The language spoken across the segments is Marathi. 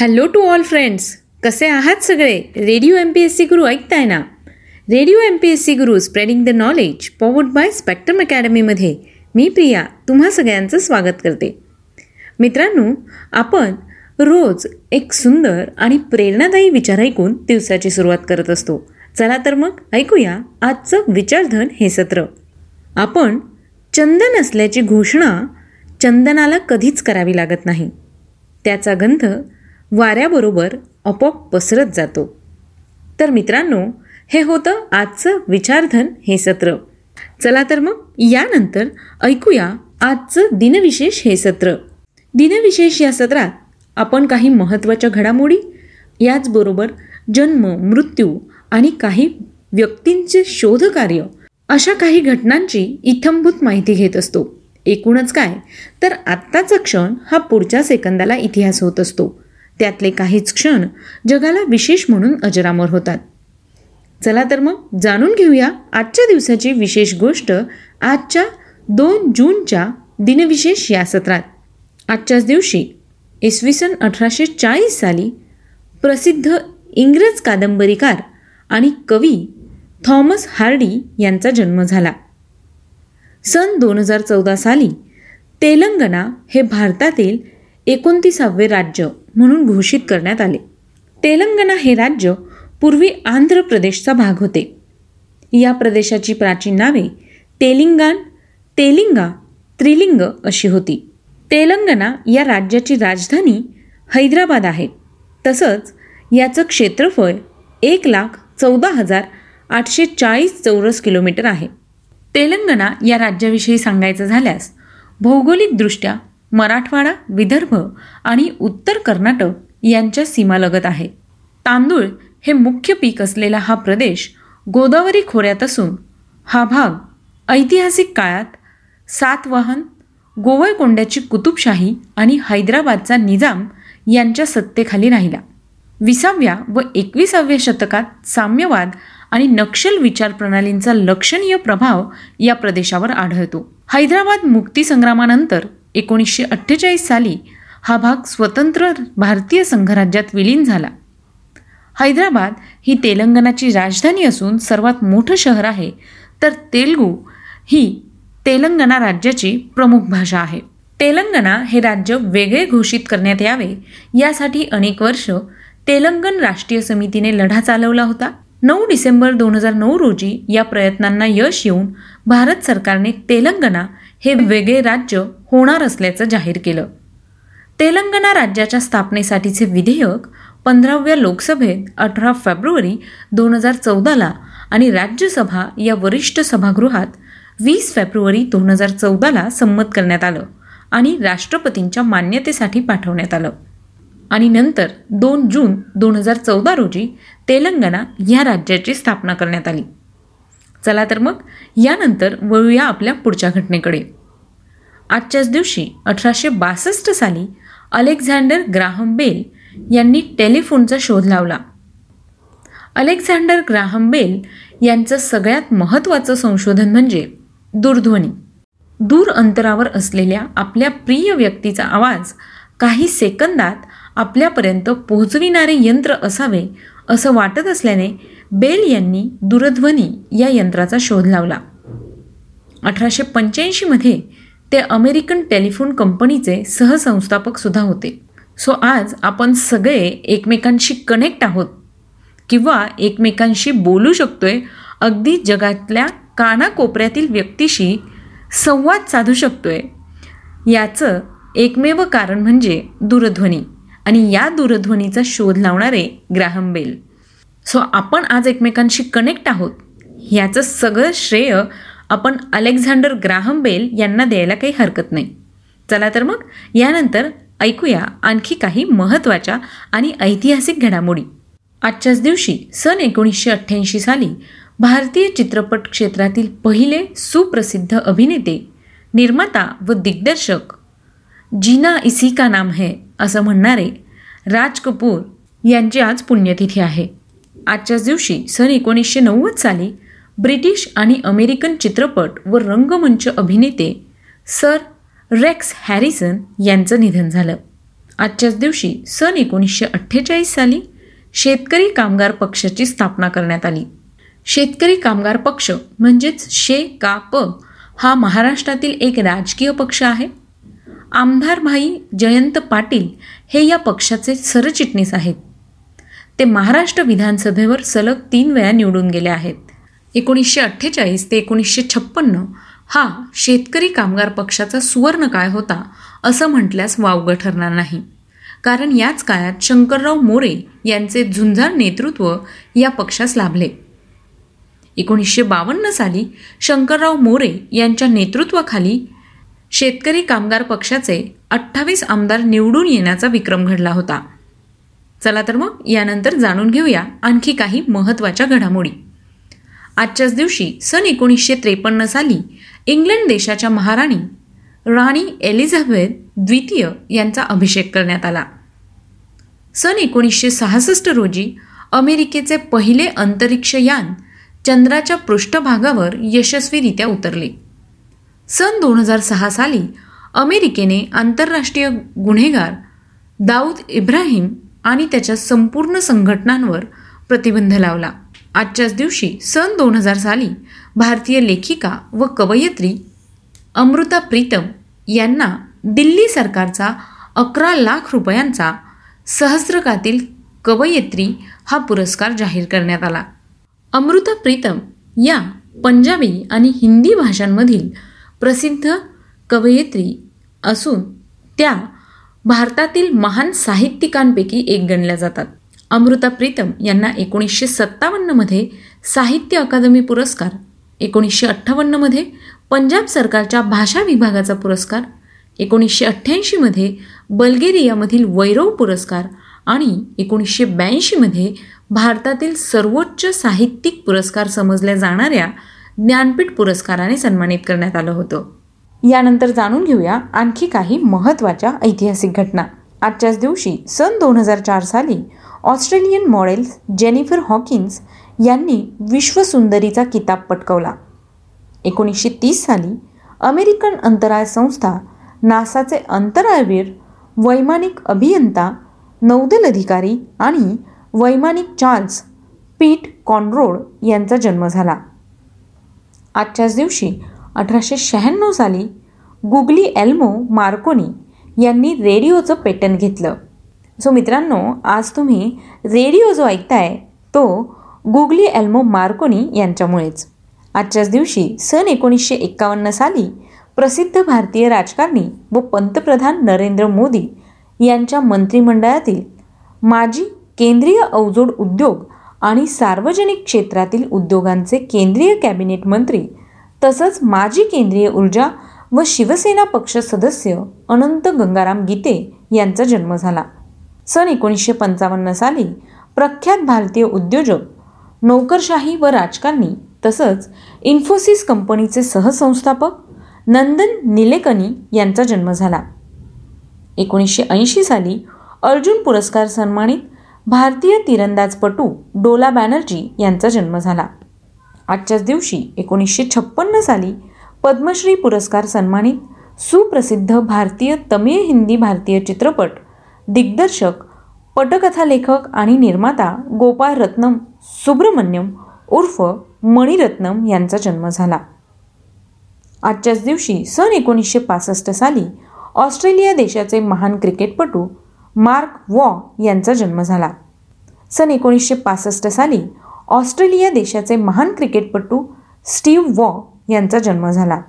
हॅलो टू ऑल फ्रेंड्स कसे आहात सगळे? Radio M P S C Guru ऐकताय ना? Radio M P S C Guru spreading the knowledge powered by Spectrum अकॅडमीमध्ये मी प्रिया तुम्हा सगळ्यांचं स्वागत करते. मित्रांनो आपण रोज एक सुंदर आणि प्रेरणादायी विचार ऐकून दिवसाची सुरुवात करत असतो. चला तर मग ऐकूया आजचं विचारधन हे सत्र. आपण चंदन असल्याची घोषणा चंदनाला कधीच करावी लागत नाही. त्याचा गंध वाऱ्याबरोबर आपोआप पसरत जातो. तर मित्रांनो हे होतं आजचं विचारधन हे सत्र. चला तर मग यानंतर ऐकूया आजचं दिनविशेष हे सत्र. दिनविशेष या सत्रात आपण काही महत्त्वाच्या घडामोडी याचबरोबर जन्म मृत्यू आणि काही व्यक्तींचे शोधकार्य अशा काही घटनांची इथंभूत माहिती घेत असतो. एकूणच काय? तर आत्ताचा क्षण हा पुढच्या सेकंदाला इतिहास होत असतो. त्यातले काहीच क्षण जगाला विशेष म्हणून अजरामर होतात. चला तर मग जाणून घेऊया आजच्या दिवसाची विशेष गोष्ट आजच्या दोन जूनच्या दिनविशेष या सत्रात. आजच्याच दिवशी इसवी सन अठराशे चाळीस साली प्रसिद्ध इंग्रज कादंबरीकार आणि कवी थॉमस हार्डी यांचा जन्म झाला. सन दोन हजार चौदा साली तेलंगणा हे भारतातील एकोणतीसावे राज्य. म्हणून घोषित करण्यात आले. तेलंगणा हे राज्य पूर्वी आंध्र प्रदेशचा भाग होते. या प्रदेशाची प्राचीन नावे तेलिंगान तेलिंगा त्रिलिंग अशी होती. तेलंगणा या राज्याची राजधानी हैदराबाद आहे. तसंच याचं क्षेत्रफळ एक लाख चौदा हजार आठशे चाळीस चौरस किलोमीटर आहे. तेलंगणा या राज्याविषयी सांगायचं झाल्यास भौगोलिकदृष्ट्या मराठवाडा विदर्भ आणि उत्तर कर्नाटक यांच्या सीमालगत आहे. तांदूळ हे मुख्य पीक असलेला हा प्रदेश गोदावरी खोऱ्यात असून हा भाग ऐतिहासिक काळात सातवाहन गोवळकोंड्याची कुतुबशाही आणि हैदराबादचा निजाम यांच्या सत्तेखाली राहिला. विसाव्या व एकविसाव्या शतकात साम्यवाद आणि नक्षल विचार प्रणालींचा लक्षणीय प्रभाव या प्रदेशावर आढळतो. हैदराबाद मुक्तीसंग्रामानंतर एकोणीसशे अठ्ठेचाळीस साली हा भाग स्वतंत्र भारतीय संघराज्यात विलीन झाला. हैदराबाद ही तेलंगणाची राजधानी असून सर्वात मोठं शहर आहे तर तेलगू ही तेलंगणा राज्याची प्रमुख भाषा आहे. तेलंगणा हे राज्य वेगळे घोषित करण्यात यावे यासाठी अनेक वर्ष तेलंगण राष्ट्रीय समितीने लढा चालवला होता. नऊ डिसेंबर दोन हजार नऊ रोजी या प्रयत्नांना यश येऊन भारत सरकारने तेलंगणा हे वेगळे राज्य होणार असल्याचं जाहीर केलं. तेलंगणा राज्याच्या स्थापनेसाठीचे विधेयक पंधराव्या लोकसभेत अठरा फेब्रुवारी दोन हजार चौदाला आणि राज्यसभा या वरिष्ठ सभागृहात वीस फेब्रुवारी दोन हजार चौदाला संमत करण्यात आलं आणि राष्ट्रपतींच्या मान्यतेसाठी पाठवण्यात आलं. आणि नंतर दोन जून दोन हजार चौदा रोजी तेलंगणा या राज्याची स्थापना करण्यात आली. चला तर मग यानंतर वळूया आपल्या पुढच्या घटनेकडे. आजच्याच दिवशी अठराशे बासष्ट साली अलेक्झांडर ग्राहम बेल यांनी टेलिफोनचा शोध लावला. अलेक्झांडर ग्राहम बेल यांचं सगळ्यात महत्त्वाचं संशोधन म्हणजे दूरध्वनी. दूर अंतरावर असलेल्या आपल्या प्रिय व्यक्तीचा आवाज काही सेकंदात आपल्यापर्यंत पोहोचविणारे यंत्र असावे असं वाटत असल्याने बेल यांनी दूरध्वनी या यंत्राचा शोध लावला. अठराशे पंच्याऐंशीमध्ये ते अमेरिकन टेलिफोन कंपनीचे सहसंस्थापक सुद्धा होते. सो आज आपण सगळे एकमेकांशी कनेक्ट आहोत. किंवा एकमेकांशी बोलू शकतोय अगदी जगातल्या कानाकोपऱ्यातील व्यक्तीशी संवाद साधू शकतोय. याचं एकमेव कारण म्हणजे दूरध्वनी आणि या दूरध्वनीचा शोध लावणारे ग्राहम बेल. सो आपण आज एकमेकांशी कनेक्ट आहोत. याचं सगळं श्रेय आपण अलेक्झांडर ग्राहम बेल यांना द्यायला काही हरकत नाही. चला तर मग यानंतर ऐकूया आणखी काही महत्त्वाच्या आणि ऐतिहासिक घडामोडी. आजच्याच दिवशी सन एकोणीसशे अठ्ठ्याऐंशी साली भारतीय चित्रपट क्षेत्रातील पहिले सुप्रसिद्ध अभिनेते निर्माता व दिग्दर्शक जीना इसी का नाम है असं म्हणणारे राज कपूर यांची आज पुण्यतिथी आहे. आजच्याच दिवशी सन एकोणीसशे नव्वद साली ब्रिटिश आणि अमेरिकन चित्रपट व रंगमंच अभिनेते सर रेक्स हॅरिसन यांचं निधन झालं. आजच्याच दिवशी सन एकोणीसशे अठ्ठेचाळीस साली शेतकरी कामगार पक्षाची स्थापना करण्यात आली. शेतकरी कामगार पक्ष म्हणजेच शे का प हा महाराष्ट्रातील एक राजकीय पक्ष आहे. आमदार भाई जयंत पाटील हे या पक्षाचे सरचिटणीस आहेत. ते महाराष्ट्र विधानसभेवर सलग तीन वेळा निवडून गेले आहेत. एकोणीसशे अठ्ठेचाळीस ते एकोणीसशे छप्पन्न हा शेतकरी कामगार पक्षाचा सुवर्ण काळ होता असं म्हटल्यास वावगं ठरणार नाही. कारण याच काळात शंकरराव मोरे यांचे झुंजार नेतृत्व या पक्षास लाभले. एकोणीसशे बावन्न साली शंकरराव मोरे यांच्या नेतृत्वाखाली शेतकरी कामगार पक्षाचे अठ्ठावीस आमदार निवडून येण्याचा विक्रम घडला होता. चला तर मग यानंतर जाणून घेऊया आणखी काही महत्त्वाच्या घडामोडी. आजच्याच दिवशी सन एकोणीसशे त्रेपन्न साली इंग्लंड देशाच्या महाराणी राणी एलिझाबेथ द्वितीय यांचा अभिषेक करण्यात आला. सन एकोणीसशे सहासष्ट रोजी अमेरिकेचे पहिले अंतरिक्ष यान चंद्राच्या पृष्ठभागावर यशस्वीरित्या उतरले. सन दोन हजार सहा साली अमेरिकेने आंतरराष्ट्रीय गुन्हेगार दाऊद इब्राहिम आणि त्याच्या संपूर्ण संघटनांवर प्रतिबंध लावला. आजच्याच दिवशी सन दोन हजार साली भारतीय लेखिका व कवयित्री अमृता प्रीतम यांना दिल्ली सरकारचा अकरा लाख रुपयांचा सहस्रकातील कवयित्री हा पुरस्कार जाहीर करण्यात आला. अमृता प्रीतम या पंजाबी आणि हिंदी भाषांमधील प्रसिद्ध कवयित्री असून त्या भारतातील महान साहित्यिकांपैकी एक गणल्या जातात. अमृता प्रीतम यांना एकोणीसशे सत्तावन्नमध्ये साहित्य अकादमी पुरस्कार एकोणीसशे अठ्ठावन्नमध्ये पंजाब सरकारच्या भाषा विभागाचा पुरस्कार एकोणीसशे अठ्ठ्याऐंशीमध्ये बल्गेरियामधील वैरव पुरस्कार आणि एकोणीसशे ब्याऐंशीमध्ये भारतातील सर्वोच्च साहित्यिक पुरस्कार समजल्या जाणाऱ्या ज्ञानपीठ पुरस्काराने सन्मानित करण्यात आलं होतं. यानंतर जाणून घेऊया आणखी काही महत्त्वाच्या ऐतिहासिक घटना. आजच्याच दिवशी सन दोन हजार चार साली ऑस्ट्रेलियन मॉडेल जेनिफर हॉकिन्स यांनी विश्वसुंदरीचा किताब पटकवला. एकोणीसशे तीस साली अमेरिकन अंतराळ संस्था नासाचे अंतराळवीर वैमानिक अभियंता नौदल अधिकारी आणि वैमानिक चार्ल्स पीट कॉनरोड यांचा जन्म झाला. आजच्याच दिवशी अठराशे शहाण्णव साली गुगली एल्मो मार्कोनी यांनी रेडिओचं पेटंट घेतलं. सो मित्रांनो आज तुम्ही रेडिओ जो ऐकताय तो गुगली एल्मो मार्कोनी यांच्यामुळेच. आजच्याच दिवशी सन एकोणीसशे एक्कावन्न साली प्रसिद्ध भारतीय राजकारणी व पंतप्रधान नरेंद्र मोदी यांच्या मंत्रिमंडळातील माजी केंद्रीय अवजोड उद्योग आणि सार्वजनिक क्षेत्रातील उद्योगांचे केंद्रीय कॅबिनेट मंत्री तसंच माजी केंद्रीय ऊर्जा व शिवसेना पक्ष सदस्य अनंत गंगाराम गीते यांचा जन्म झाला. सन एकोणीसशे पंचावन्न साली प्रख्यात भारतीय उद्योजक नोकरशाही व राजकारणी तसंच इन्फोसिस कंपनीचे सहसंस्थापक नंदन निलेकनी यांचा जन्म झाला. एकोणीसशे ऐंशी साली अर्जुन पुरस्कार सन्मानित भारतीय तिरंदाजपटू डोला बॅनर्जी यांचा जन्म झाला. आजच्याच दिवशी एकोणीसशे छप्पन्न साली पद्मश्री पुरस्कार सन्मानित सुप्रसिद्ध भारतीय तमिळ हिंदी भारतीय चित्रपट दिग्दर्शक पटकथा लेखक आणि निर्माता गोपाळ रत्नम सुब्रमण्यम उर्फ मणिरत्नम यांचा जन्म झाला. आजच्याच दिवशी सन एकोणीसशे पासष्ट साली ऑस्ट्रेलिया देशाचे महान क्रिकेटपटू मार्क वॉ यांचा जन्म झाला. सन एकोणीसशे पासष्ट साली ऑस्ट्रेलिया देशाचे महान क्रिकेटपटू स्टीव्ह वॉ यांचा जन्म झाला.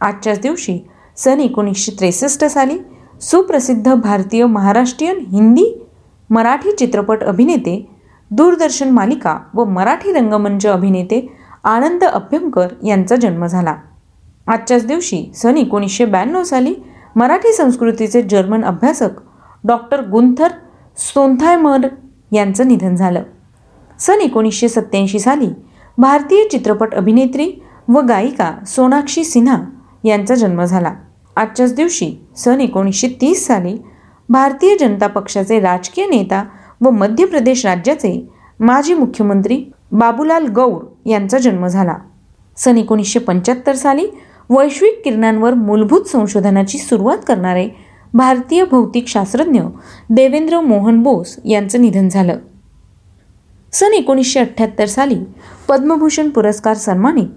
आजच्याच दिवशी सन एकोणीसशे त्रेसष्ट साली सुप्रसिद्ध भारतीय महाराष्ट्रीयन हिंदी मराठी चित्रपट अभिनेते दूरदर्शन मालिका व मराठी रंगमंच अभिनेते आनंद अभ्यंकर यांचा जन्म झाला. आजच्याच दिवशी सन एकोणीसशे ब्याण्णव साली मराठी संस्कृतीचे जर्मन अभ्यासक डॉक्टर गुंथर सोंथायमर यांचं निधन झालं. सन एकोणीसशे सत्त्याऐंशी साली भारतीय चित्रपट अभिनेत्री व गायिका सोनाक्षी सिन्हा यांचा जन्म झाला. आजच्याच दिवशी सन एकोणीसशे तीस साली भारतीय जनता पक्षाचे राजकीय नेता व मध्य प्रदेश राज्याचे माजी मुख्यमंत्री बाबूलाल गौर यांचा जन्म झाला. सन एकोणीसशे पंच्याहत्तर साली वैश्विक किरणांवर मूलभूत संशोधनाची सुरुवात करणारे भारतीय भौतिकशास्त्रज्ञ देवेंद्र मोहन बोस यांचं निधन झालं. सन एकोणीसशे अठ्ठ्याहत्तर साली पद्मभूषण पुरस्कार सन्मानित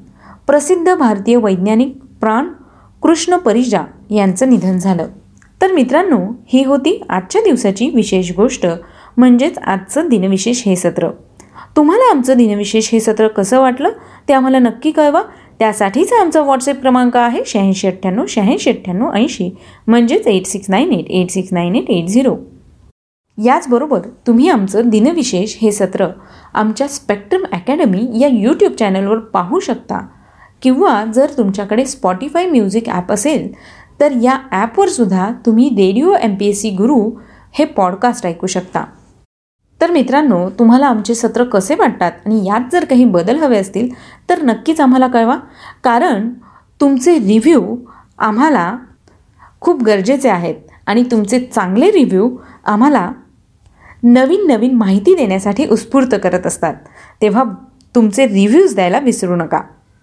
प्रसिद्ध भारतीय वैज्ञानिक प्राण कृष्ण परिजा यांचं निधन झालं. तर मित्रांनो ही होती आजच्या दिवसाची विशेष गोष्ट म्हणजेच आजचं दिनविशेष हे सत्र. तुम्हाला आमचं दिनविशेष हे सत्र कसं वाटलं ते आम्हाला नक्की कळवा. त्यासाठीचा आमचा व्हॉट्सअप क्रमांक आहे शहाऐंशी अठ्ठ्याण्णव शहाऐंशी अठ्ठ्याण्णव ऐंशी म्हणजेच eight six nine eight eight six nine eight eight zero याचबरोबर तुम्ही आमचं दिनविशेष हे सत्र आमच्या स्पेक्ट्रम अकॅडमी या यूट्यूब चॅनलवर पाहू शकता. किंवा जर तुमच्याकडे स्पॉटीफाय म्युझिक ॲप असेल तर या ॲपवर सुद्धा तुम्ही radio M P S C Guru हे पॉडकास्ट ऐकू शकता. तर मित्रांनो तुम्हाला आमचे सत्र कसे वाटतात आणि यात जर काही बदल हवे असतील तर नक्कीच आम्हाला कळवा. कारण तुमचे रिव्ह्यू आम्हाला खूप गरजेचे आहेत आणि तुमचे चांगले रिव्ह्यू आम्हाला नवीन नवीन माहिती देण्यासाठी उत्स्फूर्त करत असतात. तेव्हा तुमचे रिव्ह्यूज द्यायला विसरू नका.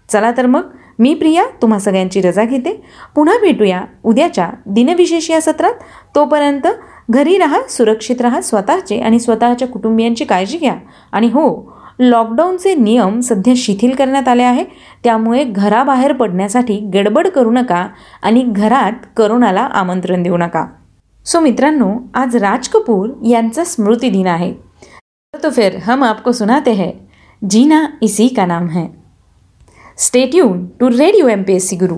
चला तर मग मी प्रिया तुम्हा सगळ्यांची रजा घेते. पुन्हा भेटूया उद्याच्या दिनविशेष या सत्रात. तोपर्यंत घरी राहा सुरक्षित राहा स्वतःचे आणि स्वतःच्या कुटुंबियांची काळजी घ्या. आणि हो लॉकडाऊनचे नियम सध्या शिथिल करण्यात आले आहे. त्यामुळे घराबाहेर पडण्यासाठी गडबड करू नका आणि घरात करोनाला आमंत्रण देऊ नका. सो मित्रांनो आज राज कपूर यांचा स्मृती दिन आहे तो फिर हम आपको सुनाते हैं. जीना इसी का नाम है. Stay tuned to radio M P S C Guru